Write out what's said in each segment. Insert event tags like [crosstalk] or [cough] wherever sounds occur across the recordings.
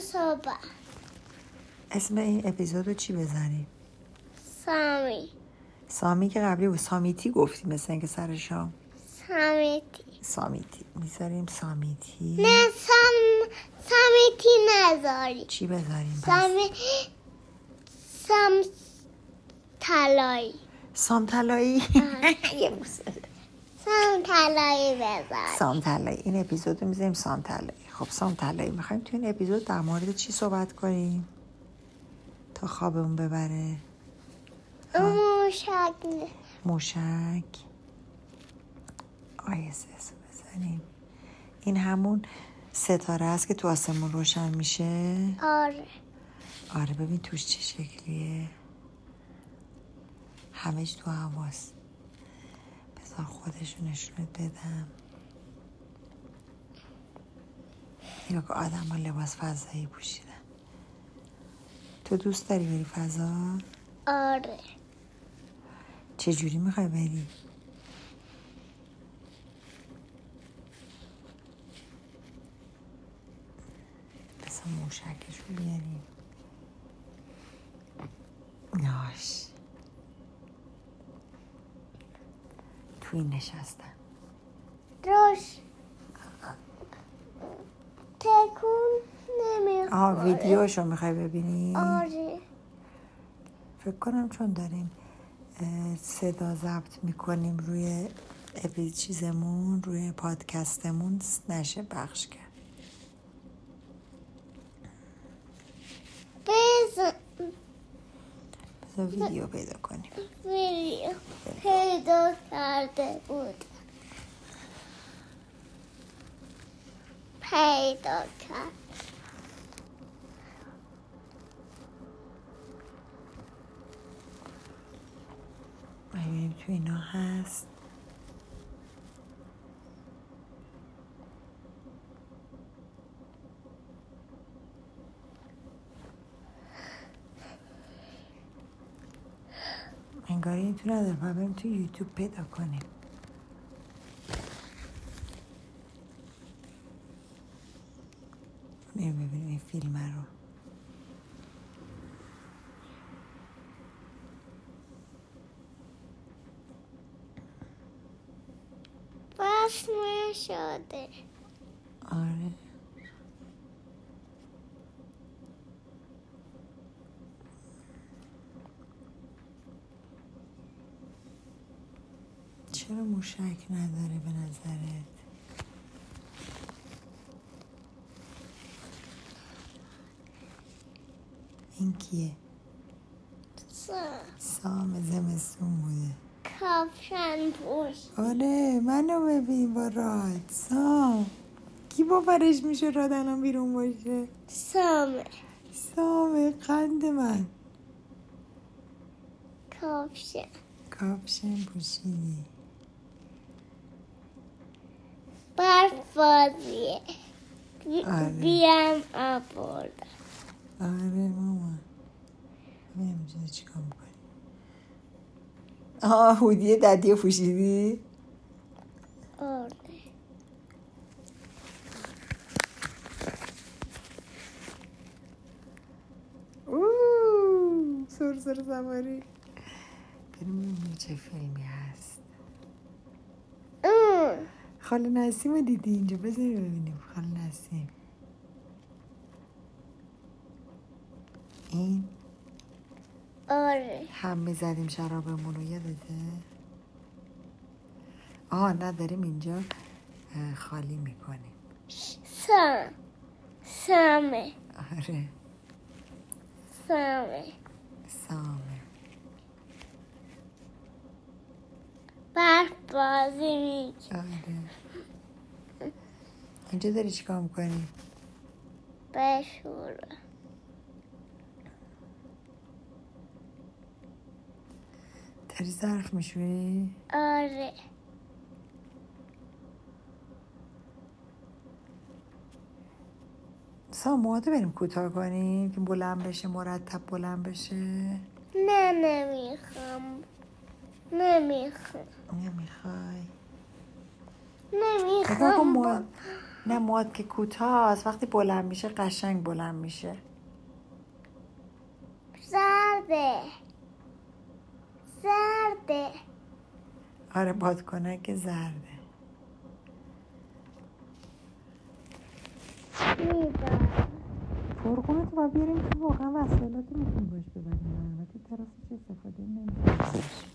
صبح اسم این اپیزود رو چی بذاریم سامی. سامی که قبلی بود. سامیتی گفتی مثل اینکه سر شام. سامیتی. سامیتی. می‌ذاریم سامیتی. نه سام سامیتی نذاری. چی بذاریم؟ پس سامی سام طلایی. سام طلایی؟ آره. یه. [laughs] سام طلایی بذار. سام طلایی. این اپیزود رو می‌ذاریم سام طلایی. خب سام طلایی می‌خوایم تو این اپیزود در مورد چی صحبت کنیم؟ تا خوابمون ببره. موشک. موشک. آیسس بزنیم. این همون ستاره است که تو آسمون روشن میشه؟ آره. آره ببین توش چه شکلیه. همش تو هواست. بذار خودشو نشونت بدم. نگاه که آدم ها لباس فضایی پوشیدن تو دوست داری بری فضا؟ آره. چه جوری می‌خوای بری؟ بسا موشکش رو بیاریم ناش تو این نشستن روش. آها ویدیوشو می‌خوای ببینی؟ آره. فکر کنم چون داریم صدا ضبط می‌کنیم روی اپی چیزمون روی پادکستمون نشه پخش کرد. بذار. ویدیو پیدا کنیم. ویدیو پیدا کرده بود. پیدا کرد. ببینیم تو اینا هست. انگاری این تو بریم تو یوتیوب پیدا کنیم بریم ببینیم این فیلم رو بس آره. چرا موشک نداره به نظرت؟ این کیه؟ سا- سام زمستون بوده. کافشن پوش آره منو ببین با راد. سام. کی باورش میشه راد الان بیرون باشه؟ سامه. سام قند من. کافشن کاپشن پوشیدی. برف بازیه. آره. بیام آوردم آره ماما اینجا چیکار آه هودی ددی پوشیدی؟ آره. اوه سر سر سواری بریم چه فیلمی هست. خاله نسیم رو دیدی؟ اینجا بذاری ببینیم. خاله نسیم. این آره. هم می‌زدیم شرابمون رو یادته؟ آه نه داریم اینجا خالی می‌کنیم. سام سامه آره. سامه سامه برف بازی می‌کنه آره. اینجا داری چیکار می‌کنی؟ بشوره داری ظرف میشوری آره. سام موهاتو بریم کوتاه کنیم که بلند بشه مرتب بلند بشه؟ نه نمی‌خوام. نمی‌خوام. نمی‌خوای؟ نمی‌خوام. نگاه کن مو... نه موهات که کوتاه وقتی بلند میشه قشنگ بلند میشه. زرده. زرده. آره بادکنک زرده. فرقونت با بیاریم که واقعا وسایلاتی می‌تونی باش ببریم البته تراسش استفاده نمیشه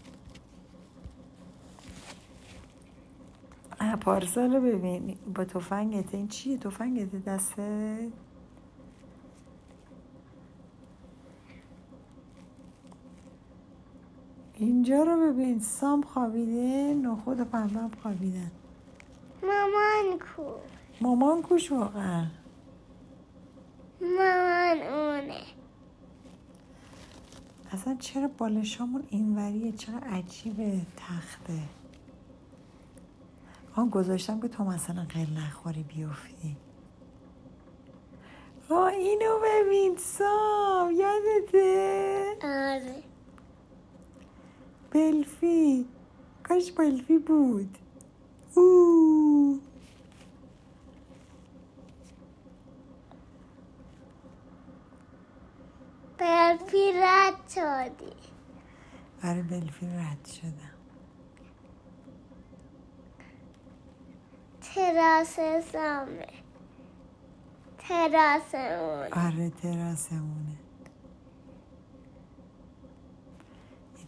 پارسال رو ببین با تفنگت این چیه؟ تفنگت دسته اینجا رو ببین سام خوابیده نخود و پنبه هم خوابیدن. مامان کو. مامان کوش واقعا؟ مامان اونه. اصلا چرا بالشامون اینوریه؟ چرا عجیبه تخته؟ آن گذاشتم که تو مثلا قل نخوری بیفتی. آه اینو ببین سام یادته؟ آره. بلفی. کاش بلفی بود. او. بلفی رد شدی. آره بلفی رد شدم. تراس سامه. تراسمون آره تراسمونه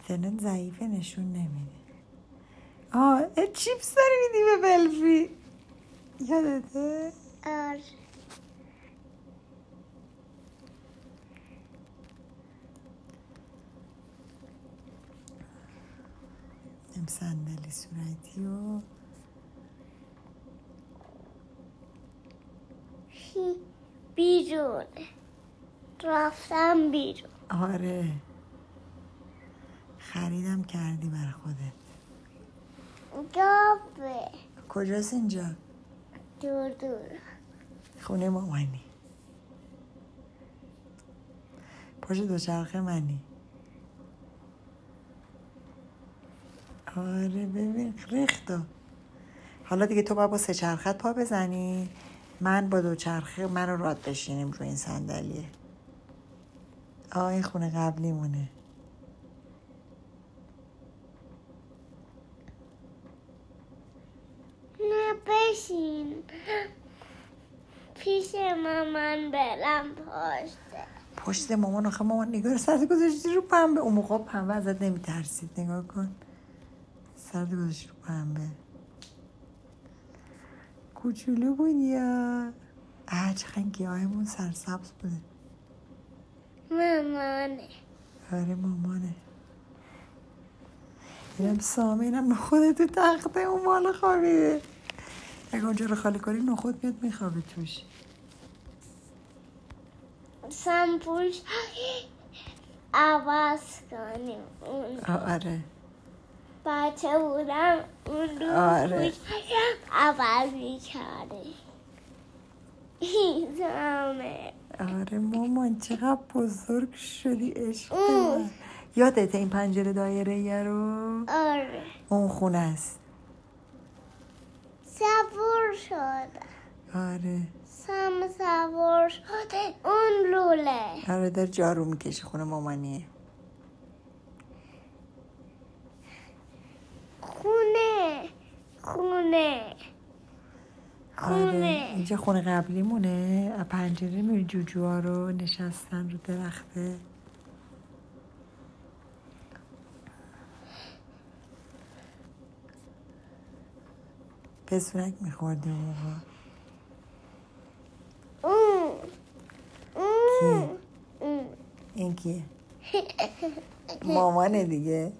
اینترنت ضعیفه نشون نمیده. آه چیپس داری میدی به بلفی؟ یادته؟ آره. هم صندلی صورتی و بیرون. رفتم بیرون. آره. خریدم کردی بر خودت. گابه کجاست اینجا؟ دور دور. خونه مامانی پشت دوچرخه منی. آره ببین ریختو حالا دیگه تو باید با سه چرخت پا بزنی. من با دوچرخه من رو راد بشینیم روی این صندلیه. آه این خونه قبلی مونه نه بشین. پیش مامان برم پاشته پشت مامان آخه مامان نگاه سرد گذاشتی رو پنبه. اون موقع پنبه ازت نمیترسید نگاه کن. سرد گذاشتی رو پنبه. کوچولو بود یا؟ اه چقدر گیاهمون سرسبز بوده مامانه. آره مامانه. اینم سامه اینم نخوده تو تخته اون مال خوابیده. اگه اونجا رو خالی کنی نخود بیاد میخوابه توش. سمپوش عوض کنیم. اون آره. بچه بودم اون رو آره. عوض می‌کرده زمه آره مامان چقدر بزرگ شدی عشق. یادته این پنجره دایره رو؟ آره. اون خونه است. سوار شده آره. سم سوار شده اون لوله. آره در جارو می‌کشه خونه مامانیه. خونه. خونه. آره خونه. اینجا خونه قبلی مونه از پنجره میری جوجوها رو نشستن رو درخته. پسونک میخوردی اون موقع کی؟ این کیه؟ مامانه دیگه.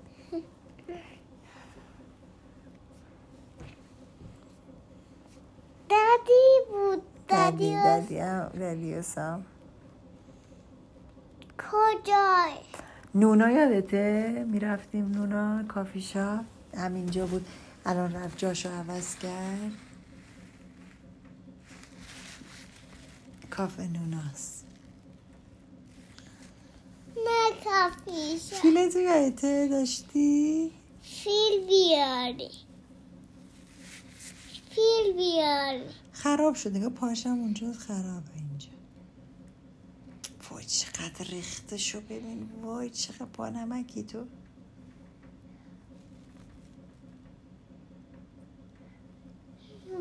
دادی بود دادی دادی هم دادی سام. کجای؟ نونا یادته؟ می‌رفتیم نونا کافی شاپ. همینجا بود. الان رفت جاشو عوض کرد. کافه نوناست نه کافیشا فیلتو یادته داشتی؟ فیل بیاری. فیل بیاری. خراب شد نگاه پاشم اونجا خرابه اینجا. وای چقدر ریخته شو ببین. وای چقدر پا نمکی تو.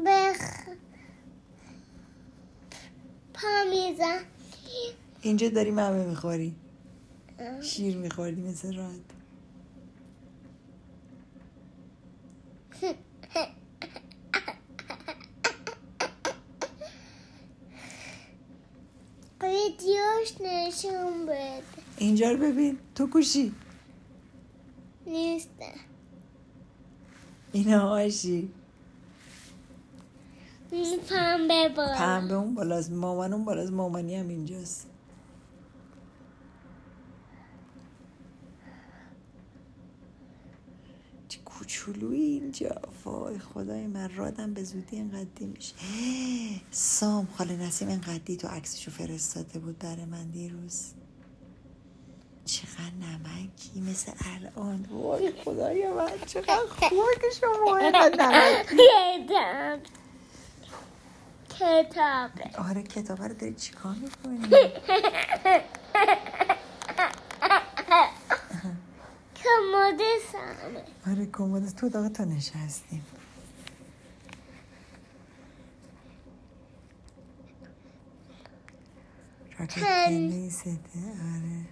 بخ پا میزن اینجا داری ممه می‌خوری؟ شیر میخوردی مثل راد. ویدیوش نشون بده. اینجا رو ببین. تو کوشی. نیسته. اینا آشی. پنبه بالا. پنبه اون بالاست مامان اون بالاست مامانی هم اینجاست. چه کوچولویی اینجا. وای خدای من رادم به زودی اینقدی میشه. سام خاله نسیم اینقدی تو عکسشو فرستاده بود برای من دیروز. چقدر نمکی مثل الان. وای خدای من چقدر خوبه که شما اینقدر نمکی [laughs] کتابه. آره کتابه رو داری چیکار می‌کنی؟ کموده سامه آره کمد تو اتاق تا نشستیم. راکت آره.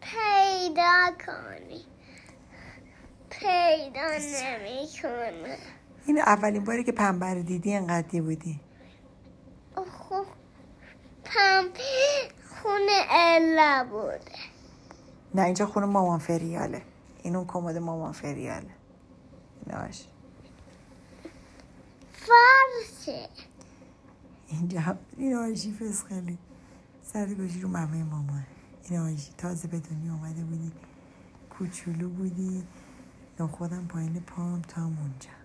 پیدا کنی. پیدا نمی کنه این اولین باری که پنبه رو دیدی انقدی بودی؟ خب پم خونه الا بوده نه اینجا خونه مامان فریاله. این اون کمد مامان فریاله. ناش فرشه اینجا این آیشی فسخلی سر گوشی رو ممه مامان. این آیشی تازه به دنیا اومده بودی. کوچولو بودی. نه خودم پایین پام تا اونجا.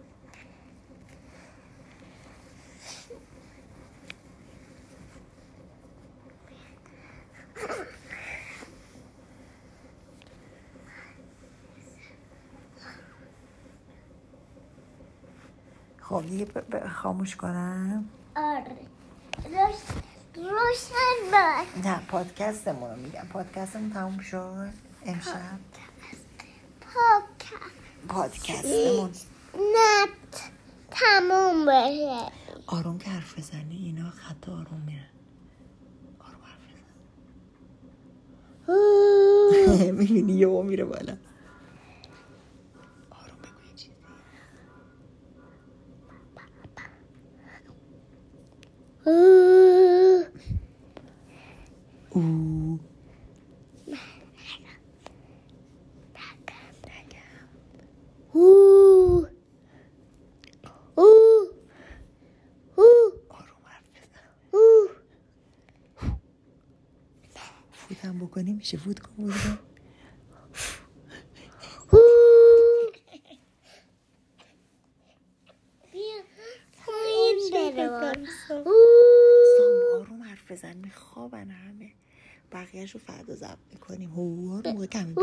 خب دیگه خاموش کنم. آره. روش روشن باش. نه پادکستمون رو میگم. پادکستمون تموم شد. امشب. پاکا پادکستمون نت تموم بشه. آروم که حرف بزنی اینا خط آروم میرن آروم حرف بزن می‌بینی یه میره بالا. آروم بگو یه چیزی. او. او او بکنی میشه فوت کن بیا پایین بره سام او آروم بزن میخوابن همه. بقیهش رو فردا ضبط می‌کنیم. هو رو موقع کمی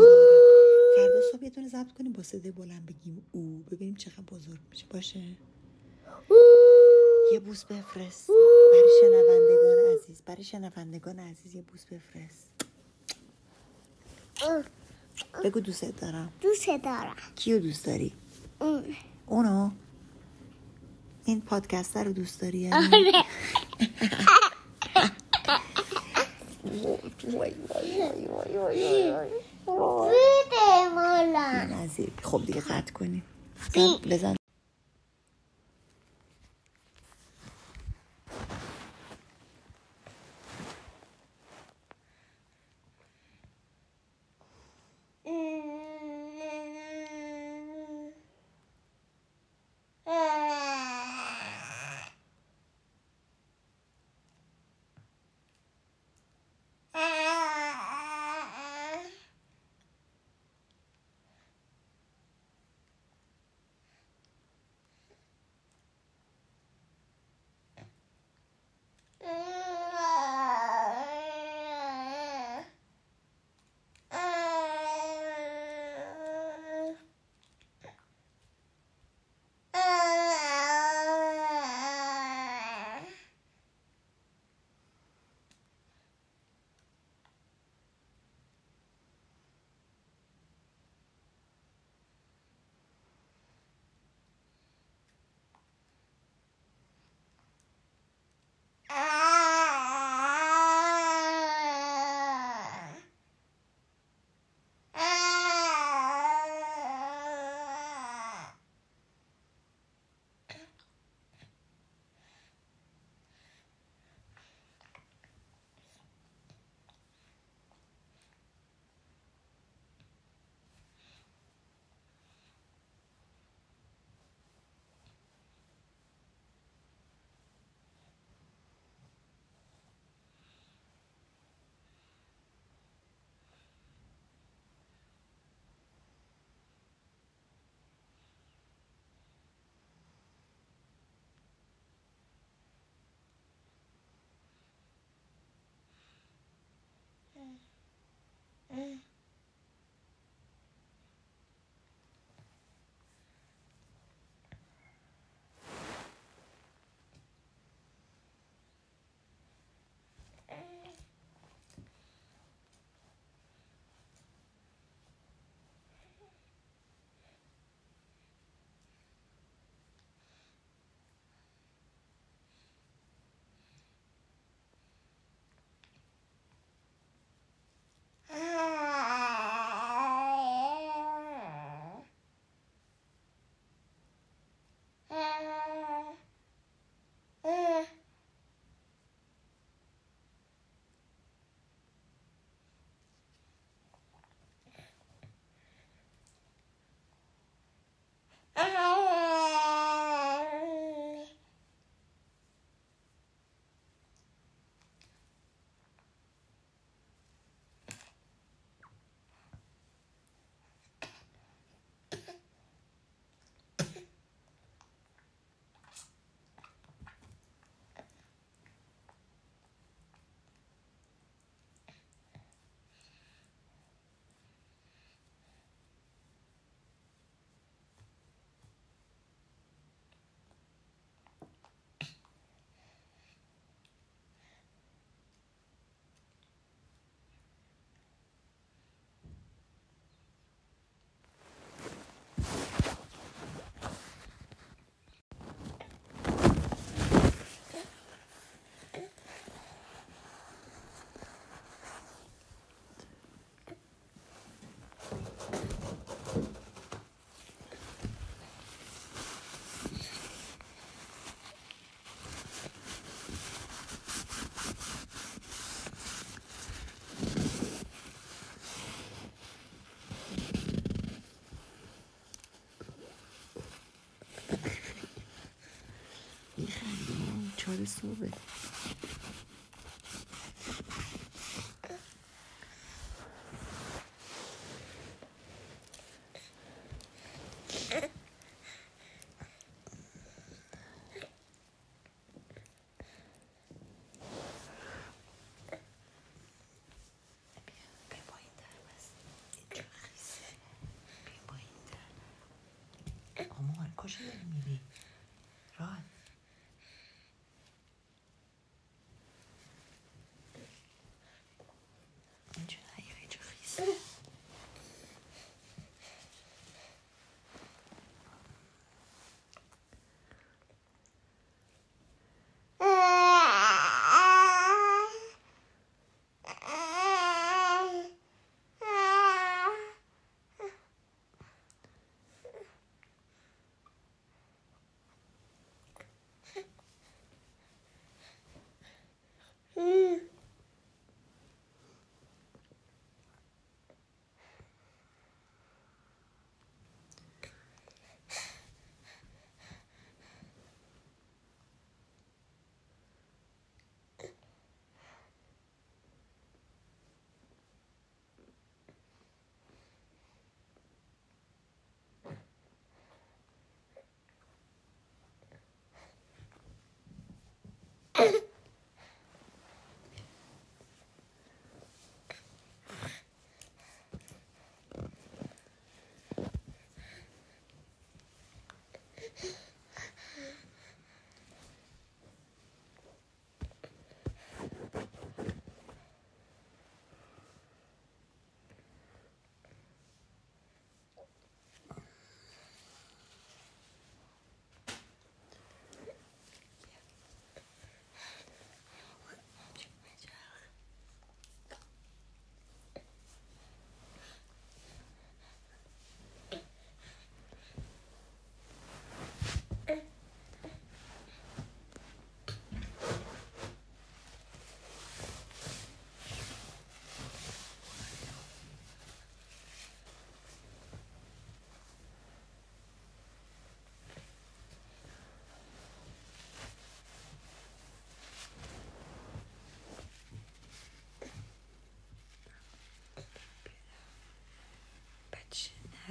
فردا صبح یه دونه ضبط کنیم با صدای بلند بگیم او ببینیم چقدر بزرگ میشه. باشه؟ یه بوس بفرست. برای شنوندگان عزیز برای شنوندگان عزیز یه بوس بفرست. بگو دوست دارم. دوست دارم. کیو دوست داری؟ اون. اونو. این پادکست رو دوست داری یعنی؟ آره [laughs] وای وای وای وای وای وای وای. بده مولا نظیر خب دیگه قطع کنیم. بزن, بزن. میخندیم چهار صبح بیا با این در Yeah. [laughs]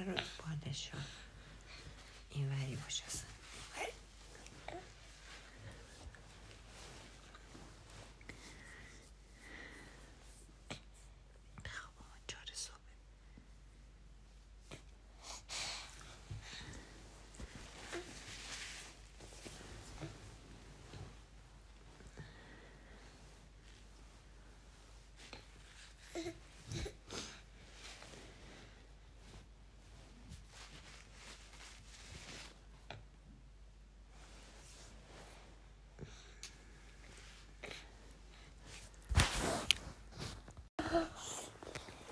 بچه نرو بالشو این وری باش اصلا اینوری. خب آقا، چهار صبح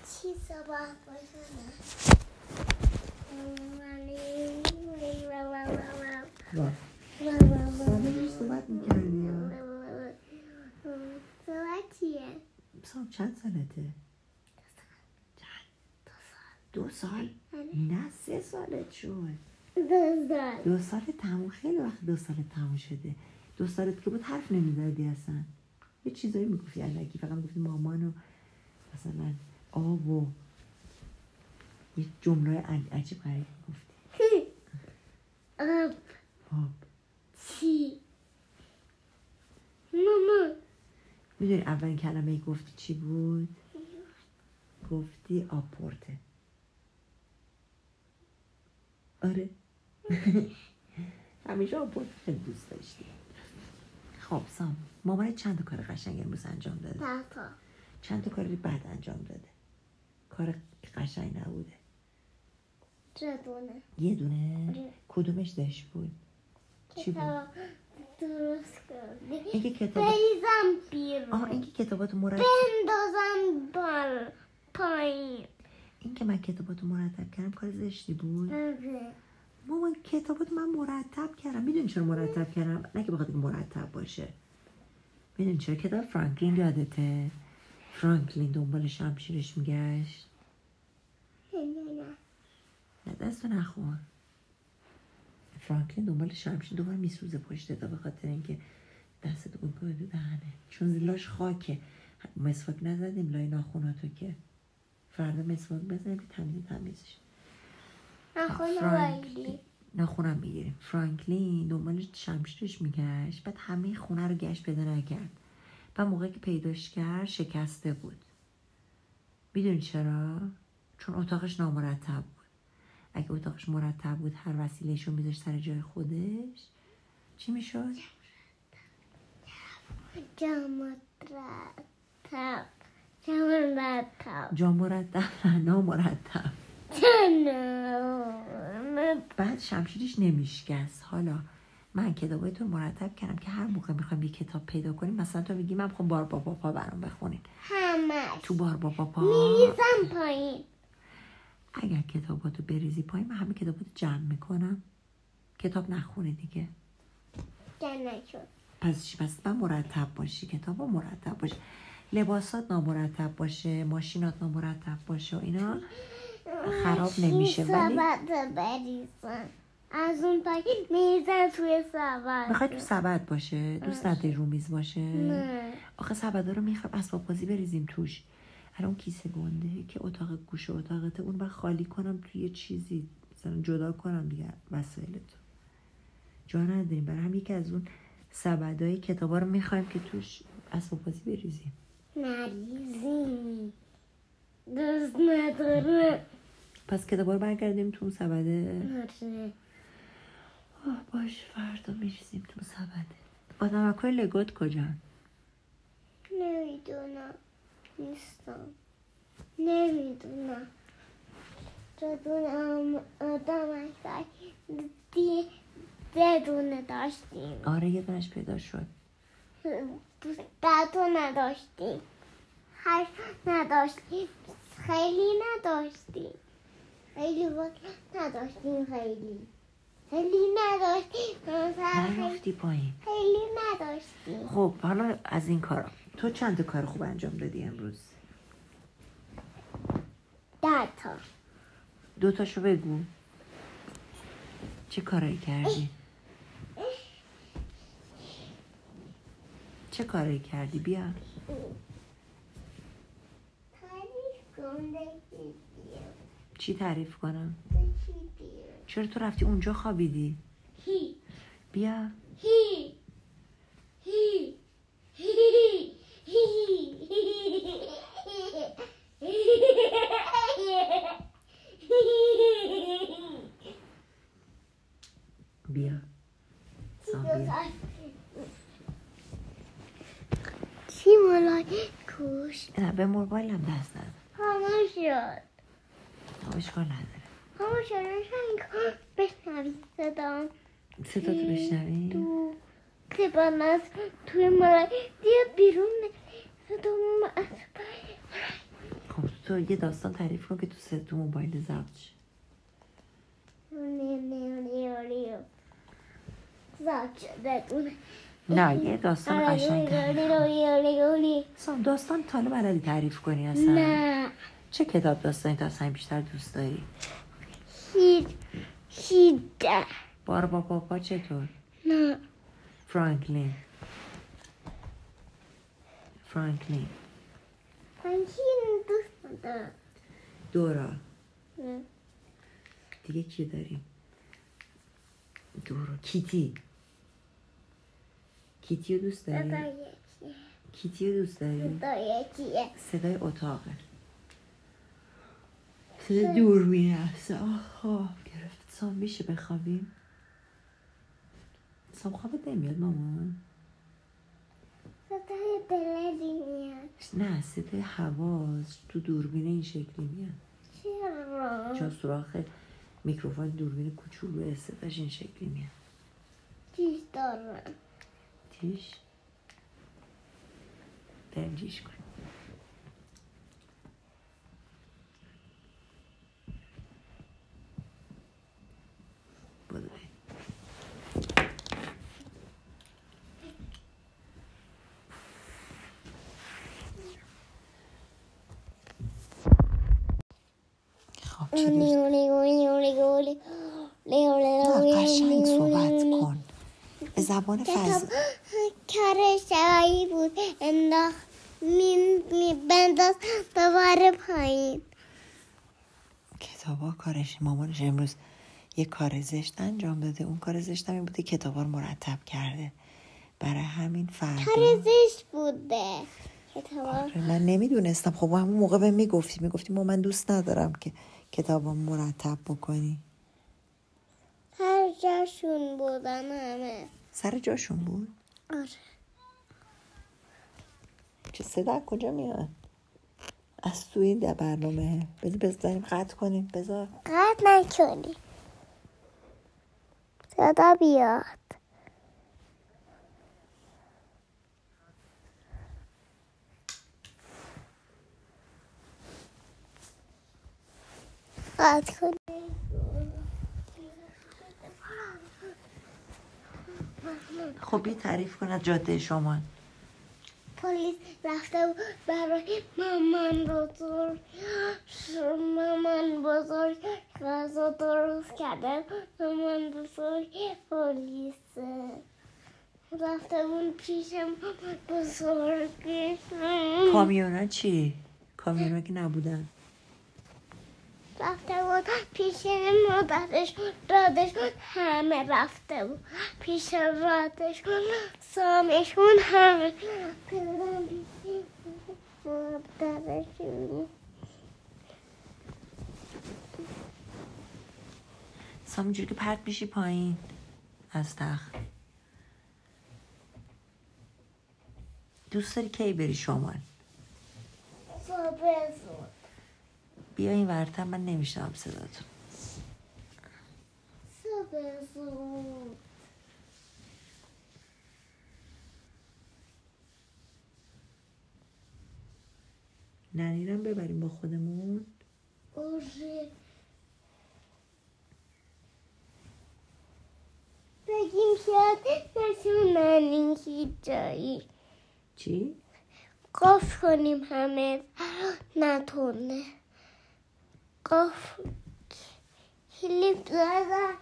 چی چند سالته؟ دو سال نه سه سالت شد دو سال. دو سال تموم خیلی وقت دو سال تموم شده. دو سالت که بود حرف نمی‌زدی اصلا. یه چیزایی می‌گفتی علکی فقط می‌گفتی مامان و مثلا آب و یه جمله عج- عجیب غریب گفتی آب آب چی؟ ماما. می‌دونی اولین کلمه گفتی چی بود؟ گفتی آپورته. آره. [laughs] همیشه آپورت خیلی دوست داشتی. خب سام مامانت چند تا کار قشنگ امروز انجام داده؟ تاتا چند تا کار بد انجام داده. کار قشنگ نبوده. چطونه؟ یه دونه. آره. کدومش دش بود؟ چی بود؟ درست کردی. اینکه کتاب بریزم بیرون. آه اینکه کتابات مرتب بندازم بال پایین. این که من کتاباتو مرتب کردم کار زشتی بود. آره. مامان کتاباتو من مرتب کردم. می‌دونی چرا مرتب کردم؟ نه که بخاطر اینکه مرتب باشه. می‌دونی چرا؟ کتاب فرانکلین یادته. فرانکلین دنبال شمشیرش میگشت؟ نه نه نه نه دستو نخور فرانکلین دنبال شمشیر دوباره میسوزه پشت تا به خاطر اینکه دست اون تو دهنه. چون زیلاش خاکه. مسواک نزدیم لای ناخوناتو که. فردا مسواک بزنیم که تمیز تمیزش. نخونه فرانکلین ناخونم می‌گیریم. فرانکلین دنبال شمشیرش میگشت. بعد همه خونه رو گشت پیدا نکرد و موقعی که پیداش کرد شکسته بود. می‌دونی چرا؟ چون اتاقش نامرتب بود. اگه اتاقش مرتب بود هر وسیلهش رو میذاشت سر جای خودش چی می‌شد؟ جامت رتب جامت رتب جا مرتب نامرتب بعد شمشیرش نمیشکست. حالا من کتابای تو مرتب کردم که هر موقع می‌خوایم یه کتاب پیدا کنیم مثلا تو میگی من می‌خوام بار با پاپا برام بخونین همش تو بار با پاپا میریزم پایین. اگر کتاباتو بریزی پایین من همه کتاباتو جمع می‌کنم. کتاب نخونه دیگه. جنه شد پس چی؟ پس من مرتب باشی. کتاب مرتب باشه. لباسات نامرتب باشه. ماشینات نامرتب باشه و اینا. خراب نمیشه. ولی از اون پایین میریزم توی سبد. می‌خوای تو سبد باشه؟ دوست نداری رو میز باشه؟ نه. آخه سبدا رو می‌خوایم اسباب بازی بریزیم توش. الان اون کیسه گنده که اتاق گوشه اتاقته. اون وقت خالی کنم توی یه چیزی. مثلا جدا کنم دیگه وسایل تو جا نداریم. برای هم یکی از اون سبدای کتابا رو می‌خوایم که توش اسباب بازی بریزیم. نریزیم. دوست ندارم. پس کتابا رو برگردیم تو اون سبده؟ آره. آه باش فردا میریزیم تو سبده آدمکای لگوت کجان؟ نمی‌دونم. نیستم. نمی‌دونم. بدونم آدم دی بدونه داشتیم. آره یه دونش پیدا شد. دو نداشتیم. هشت نداشتیم. خیلی نداشتیم. خیلی بود نداشتیم خیلی. خیلی نرفتی پایین. خیلی نداشتیم خب حالا از این کارا. تو چند تا کار خوب انجام دادی امروز؟ ده تا. دو تاشو بگو. چه کارایی کردی؟ چه کارایی کردی؟ بیا. تعریف کن چی تعریف کنم؟ چی چرا تو رفتی اونجا خوابیدی؟ هی. بیا. هی. هی. هی. بیا. چی مولای کوش؟ نه به موبایلم دست نزن. خاموش شد. خب اشکال شد نشان کن بشنوی؟ صدام صدا تو بشنوی تو زبان از توی مولای بیا بیرون. صدام از خب تو یه داستان تعریف کن که تو صدا تو موبایل ضبط شه. نه یه داستان قشنگ کن. سام داستان تا حالا بلدی تعریف کنی اصلا؟ نه. چه کتاب داستانی تا اصلا بیشتر دوست داری؟ هیچ بار با پاپا چطور؟ نه. فرانکلین. فرانکلین. هیچ دوست ندارم دورا. نه. دیگه کی داریم؟ دورا. کیتی. کیتی رو دوست داری؟ کیتی رو دوست داری؟ صدای اتاقه. صدای دوربین هست آه خواب گرفت سام میشه بخوابیم؟ سام خوابت نمیاد مامان. صدای دلدی میاد. نه صدای حواس تو دوربین این شکلی میاد. چرا؟ چون سوراخ میکروفون دوربین کوچولو صداش این شکلی میاد. چیز دارم. تیش بریم کنیم چی دوست نه قشنگ صحبت کن به زبان فضا کرشایی بود انداخت می بنداز دوباره پایین کتابا کارش مامانش امروز یه کار زشت انجام داده اون کار زشت این بوده کتابا رو مرتب کرده برای همین فردا کار زشت بوده آره، من نمی‌دونستم خب همون موقع به می‌گفتی می‌گفتی ما من دوست ندارم که کتابا مرتب بکنی. هر جاشون بودن همه. سر جاشون بود؟ آره. چه صدا کجا میاد؟ از توی در برنامه. بذار بذاریم قطع کنیم. بذار. قطع نکنی. صدا بیاد. قطع کنی خب بی تعریف کن از جاده شما. پلیس رفته بود برای مامان بزرگ. مامان بزرگ غذا درست کرده. مامان بزرگ پلیسه. رفته بود پیش مامان بزرگ. کامیونا چی؟ کامیونا که نبودن. رفته بود پیش مادرش دادشون همه رفته بود. پیش رادشون سامشون همه. پدرم پیش مادرشون سام اینجوری که پرت میشی پایین. از تخت. دوست داری کی بری شمال؟ صبح زود. بیا این ورتر من نمیشنم صداتون. ننیرم ببریم با خودمون. آره بگیم شاید نشونن هیچ جایی. چی؟ قف کنیم همه. نتونه قف کلیپ زدن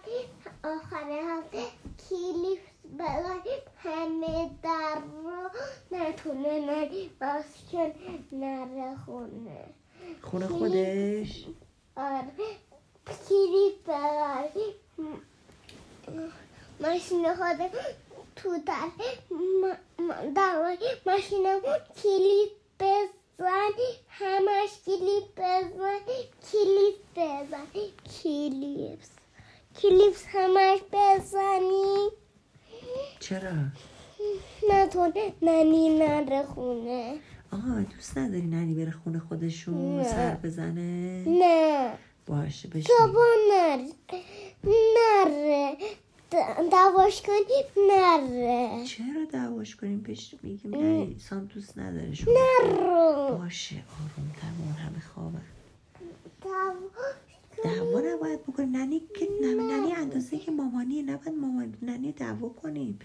آخر هفته کلیپ بزنیم همه در رو نتونه نری باز کن نره خونه. خونه خودش؟ آره. کلیپ بزنیم ماشین خود تو در م- م- در ماشینمون کلیپ بزن همش کلیپ بزن کلیپ بزن کلیپس. کلیپس همش بزنی. چرا؟ نتونه ننی نره خونه. آها دوست نداری ننی بره خونه خودشون نه. سر بزنه؟ نه. باشه بشین. بابا نره نره. د- دواش کنی؟ نره. چرا دعواش کنیم؟ پیش میگیم ننی سام دوست نداره شما. نرو. باشه آروم تمام همه خوابه دعوا نباید بکنیم. ننی که ننی, اندازه که مامانیه نباید مامان ننی دعوا کنیم.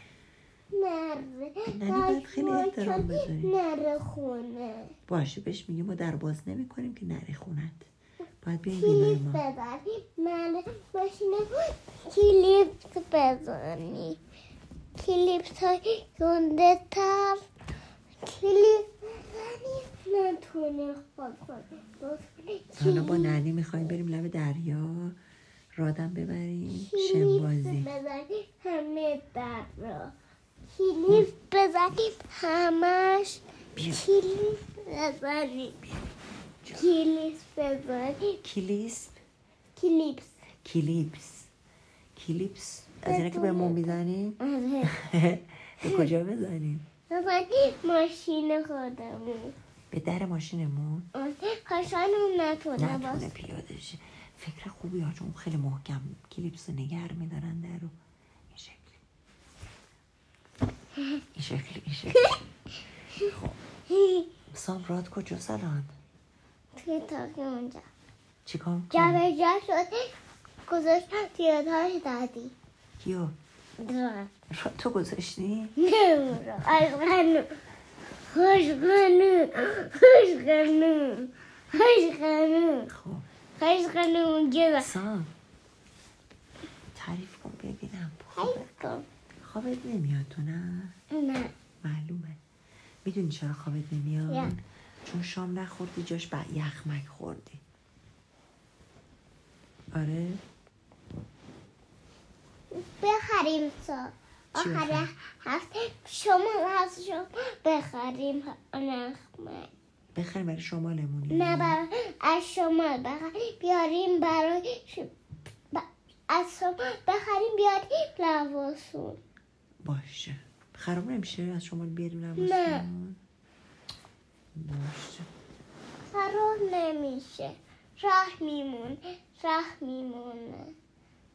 نره. ننی باید خیلی احترام بذاریم. نره خونه. باشه بهش میگه ما در باز نمی کنیم که نری خونت باید کلیپ ما. بزنی من ماشین کلیپ بزنی. کلیپ های گنده تر کلیپ بزنی نتونه خود حالا با ننی می‌خوایم بریم لب دریا. رادم ببریم. شنبازی. بزنی. همه در را کلیپ بزنی. همش بیا. کلیپ بزنی کلیسپ کلیپس کلیپس کلیپس از اینا که به مو می‌زنیم [laughs] به کجا بزنیم؟ بزنی ماشین خودمون. به در ماشینمون؟ هاشانون نتونه نتونه پیاده شه. فکر خوبی ها چون خیلی محکم کلیپس رو نگر میدارن در رو. این شکلی. [laughs] این شکلی این شکلی. خب. [laughs] سام راد کجا؟ سلان توی تاقی اونجا. چیکار؟ جبه جا شد گذاشت تیادهاش دادی. کیو؟ راد تو گذاشتی؟ نمورو اشغنو خوشگنو خوشگنو خوشگنو خب. خیلی خیلی اونجا. سام. تعریف کن ببینم. کن. خوابت نمیاد تو نه؟ نه. معلومه. می‌دونی چرا خوابت نمیاد؟ یا. چون شام نخوردی جاش با یخمک خوردی. آره؟ بخریم چی آخر؟ هفته شما هست شما بخریم نخمه بخریم برای شمالمونی نه برای از شما بخریم. بیاریم برای. از شما بخریم بیاریم لواسون باشه. خراب نمیشه؟ از شمال بیاریم نه. باشه خراب نمیشه. راه میمونه. راه میمونه.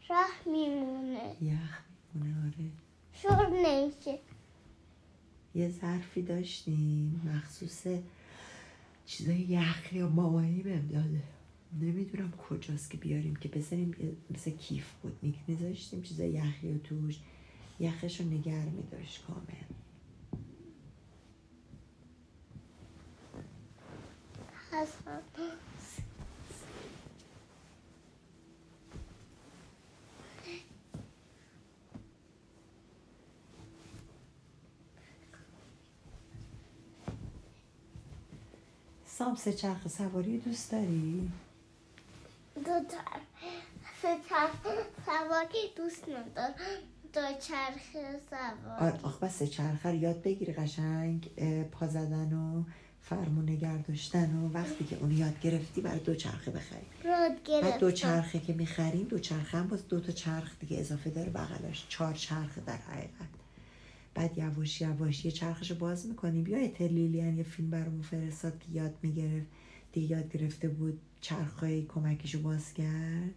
راه میمونه. یخ میمونه آره. شور نمیشه. یه ظرفی داشتیم. مخصوص چیزای یخی یا مامانی بهم داده نمی‌دونم کجاست که بیاریم که بزنیم مثل کیف بود میک میذاشتیم چیزای یخی و توش. یخش رو نگر میداشت کامل. هستم. سام سه چرخ سواری دوست داری؟ دو سه چرخ سواری دوست ندارم. دو چرخ سواری. آخ بس سه چرخه رو یاد بگیری قشنگ پا زدن و فرمون نگر داشتن و وقتی که اونو یاد گرفتی برای دو چرخه بخری. بعد دو چرخه که می‌خریم دو چرخه هم باز دو تا چرخ دیگه اضافه داره بغلش. چهار چرخه در حقیقت. بعد یواش یواش یه چرخش رو باز می‌کنیم یا ترلیلیان یه فیلم برامون فرستاد که یاد می‌گرفت. دیگه یاد گرفته بود چرخهای کمکش رو باز کرد.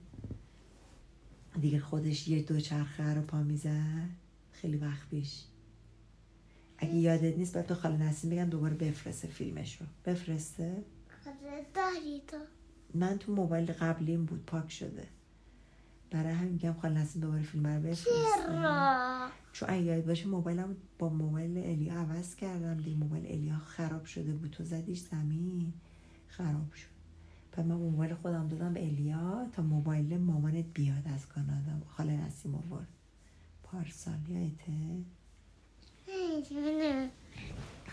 دیگه خودش یه دو چرخه رو پا می‌زد. خیلی وقت پیش. اگه یادت نیست باید تو خاله نسیم بگم دوباره بفرسته فیلمش رو بفرسته؟ داری تو من تو موبایل قبلیم بود پاک شده. برای همین میگم خاله نسیم دوباره فیلم رو بفرسته. چرا؟ چون اگه یاد باشه موبایلم با موبایل الیا عوض کردم دیگه. موبایل الیا خراب شده بود. تو زدیش زمین. خراب شد. بعد من موبایل خودم دادم به الیا تا موبایل مامانت بیاد از کانادا. خاله نسیم آورد پارسال یادته؟ نمی‌دونم.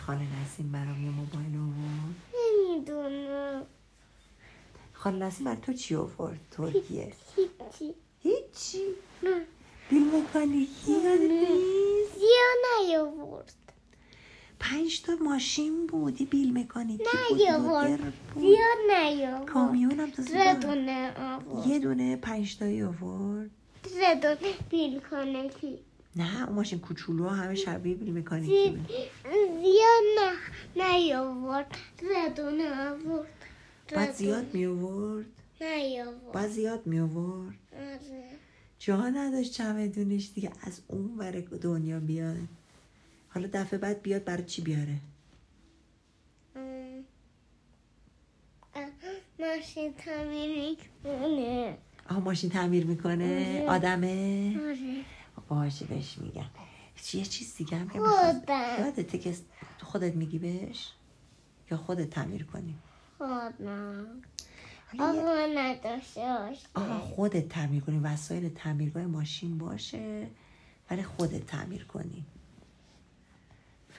خاله نسیم برام یه موبایل آورد. نمی‌دونم. خاله نسیم برای تو چی آورد؟ ترکیه هیچی. هیچی؟ بیل مکانیکی یادت نیست؟ زیا نیاورد. پنج تا ماشین بود. یه بیل مکانیکی بود؟ نیاورد. مدر بود. زیا نیاورد. کامیونم تازه داشت. ردونه آورد. یه دونه پنج تایی آورد. ردونه بیل کنکی نه اون ماشین کوچولو همه شبیه بیل مکانیکی زی... بود زیا نه نیاورد. ردونه آورد بعد زیاد می آورد نیاورد. بعد زیاد می آورد آره. جا نداشت چمدونش دیگه از اون ور دنیا بیاد. حالا دفعه بعد بیاد برای چی بیاره؟ ماشین تعمیر می‌کنه. آها ماشین تعمیر می‌کنه؟ آره. آدمه؟ آره. باشه بهش میگم. یه چیز دیگه هم که. یادته که تو خودت میگی بهش؟ یا خودت تعمیر کنی؟ خودم. آقا نداشته خودت تعمیر کنی. وسایل تعمیرگاه ماشین باشه ولی خودت تعمیر کنی.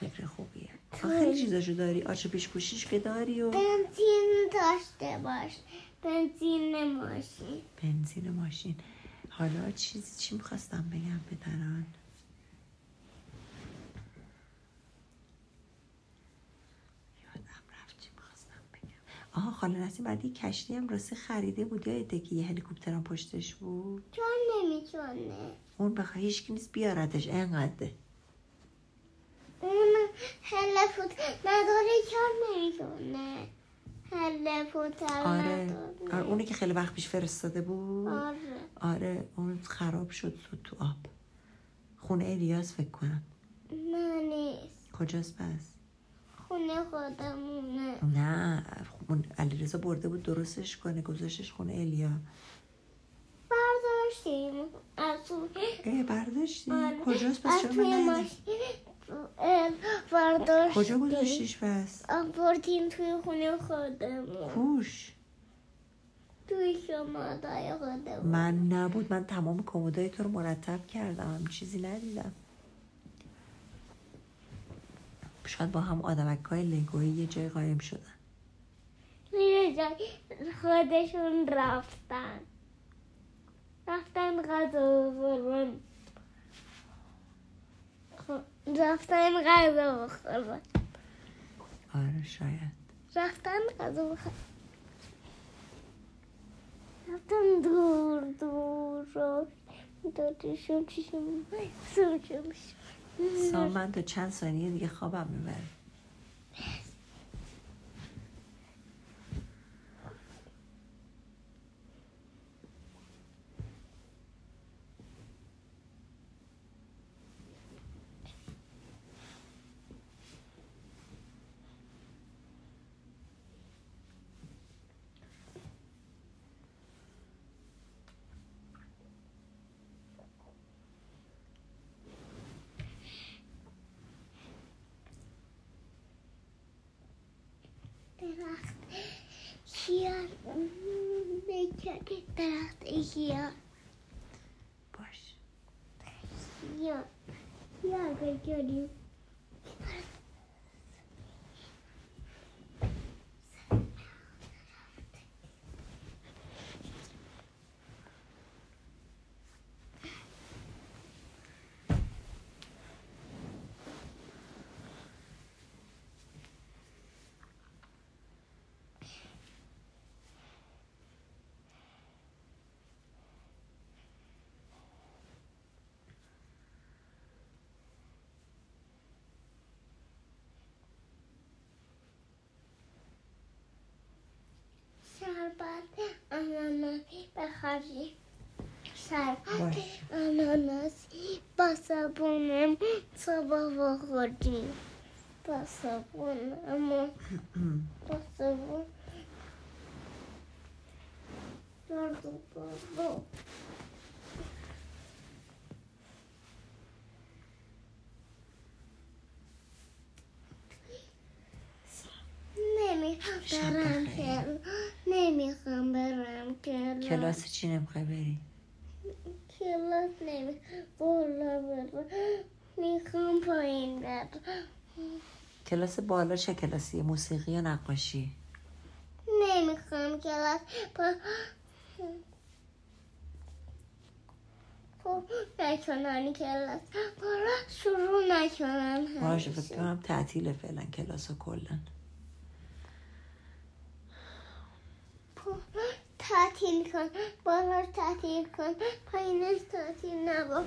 فکر خوبیه. خیلی چیزاشو داری. آچه پیش کوشیش که داری و بنزین داشته باش. بنزین ماشین. بنزین ماشین. حالا چیزی چی می‌خواستم بگم پدران؟ یادم رفت چی می‌خواستم بگم. آها خاله نسیم بعد یه کشتی هم راسته خریده بود. یادته که یه هلیکوپتر هم پشتش بود؟ چون نمی‌تونه اون بخواه هیچ نیست بیاردش انقدره اون هلفوت نداره چون نمی‌تونه آره. آره اونی که خیلی وقت پیش فرستاده بود. آره. آره اون خراب شد زود تو آب. خونه الیاس فکر کنم. نه نیست. کجاست پس؟ خونه خودمونه. نه اون علیرضا برده بود درستش کنه گذاشتش خونه الیا. برداشتیم. از اون اه برداشتی؟ آره. کجاست پس؟ چرا من اه، برداشتیم کجا گذاشتیش پس؟ آوردیم توی خونه خودمون. کوش توی شما دای خودمون. من نبود من تمام کمدای تو رو مرتب کردم. هم چیزی ندیدم. شاید با هم آدمک های لگوی یه جای قایم شدن. یه جای خودشون رفتن. رفتن غذا خب، رفتن غذا بخورن. آره شاید. رفتن غذا بخورن. رفتن دور دور رو دادشون چیشون سوچون سام من تا چند ثانیه دیگه خوابم می‌بره. here. Brush. Yeah. Yeah, I can you. اناناسی بخوریم شربت باش. اناناسی با صابونم صبح بخوریم با صابونم با صابون درد و بابا نمی‌خوام برم بخیر. کل نمی‌خوام برم کلاس کلاس چی نمی‌خوای بری؟ کلاس نمی‌خوام. بالا برم می‌خوام پایین برم. کلاس بالا چه کلاسی؟ موسیقی یا نقاشی؟ نمی‌خوام کلاس با خب نکنن کلاس. بالا شروع نکنن باشه. فکر کنم تعطیل فعلا کلاس کلا خب، تعطیل کن. بالا تعطیل کن. پایینش تعطیل نباش.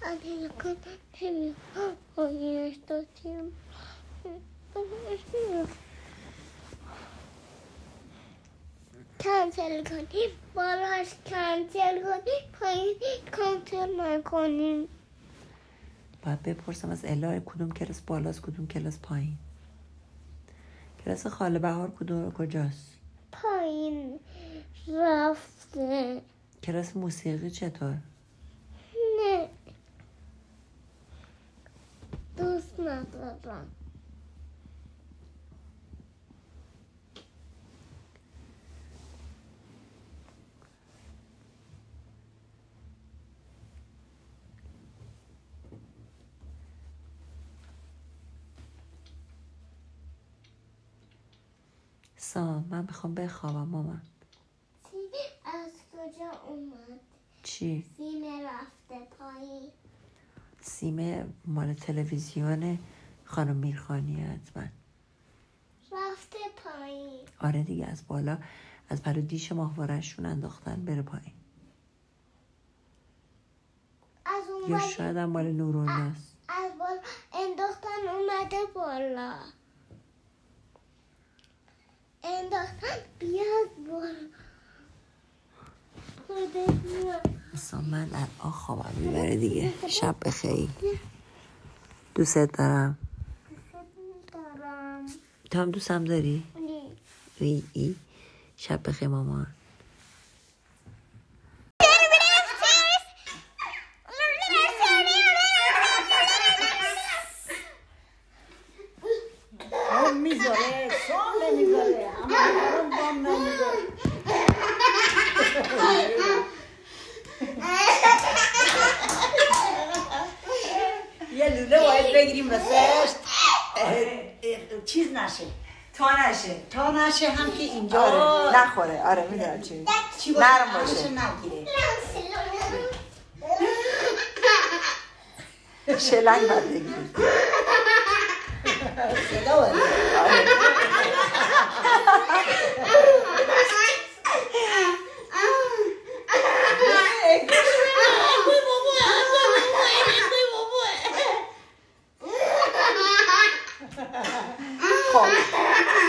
تعطیل کن. نمی‌خوام. پایینش تعطیل کنسل کنیم. بالاش کنسل کنیم. پایین کنسل نکنیم. باید بپرسم از الا کدوم کلاس بالاست کدوم کلاس پایین. کلاس خاله بهار کدوم کجاست؟ پایین رفته. کلاس موسیقی چطور؟ نه. دوست ندارم. سام من می‌خوام بخوابم مامان. از کجا اومد؟ چی؟ سینه رفته پایین. سیمه مال تلویزیون خانم میرخانی حتما. رفته پایین. آره دیگه از بالا از پر دیش ماهوارهشون انداختن بره پایین. از اون یا شاید هم مال نوروناست از بالا انداختن اومده بالا. انداختن بیاد میاد. اصلا من الان خوابم می‌بره دیگه. شب بخیر. دوستت دارم. دارم. تو هم دوستم داری؟ ای ای. شب بخیر مامان می‌ذاره سال نمی‌ذاره اما بام نمی‌ذاره لوله باید بگیریم واسش چیز نشه تا نشه. تا نشه هم که اینجا آره. نخوره. آره می‌دونم چی. چی باشه؟ نرم باشه. نگیره. شلنگ باید بگیریم. صدا. آره. [laughs] called.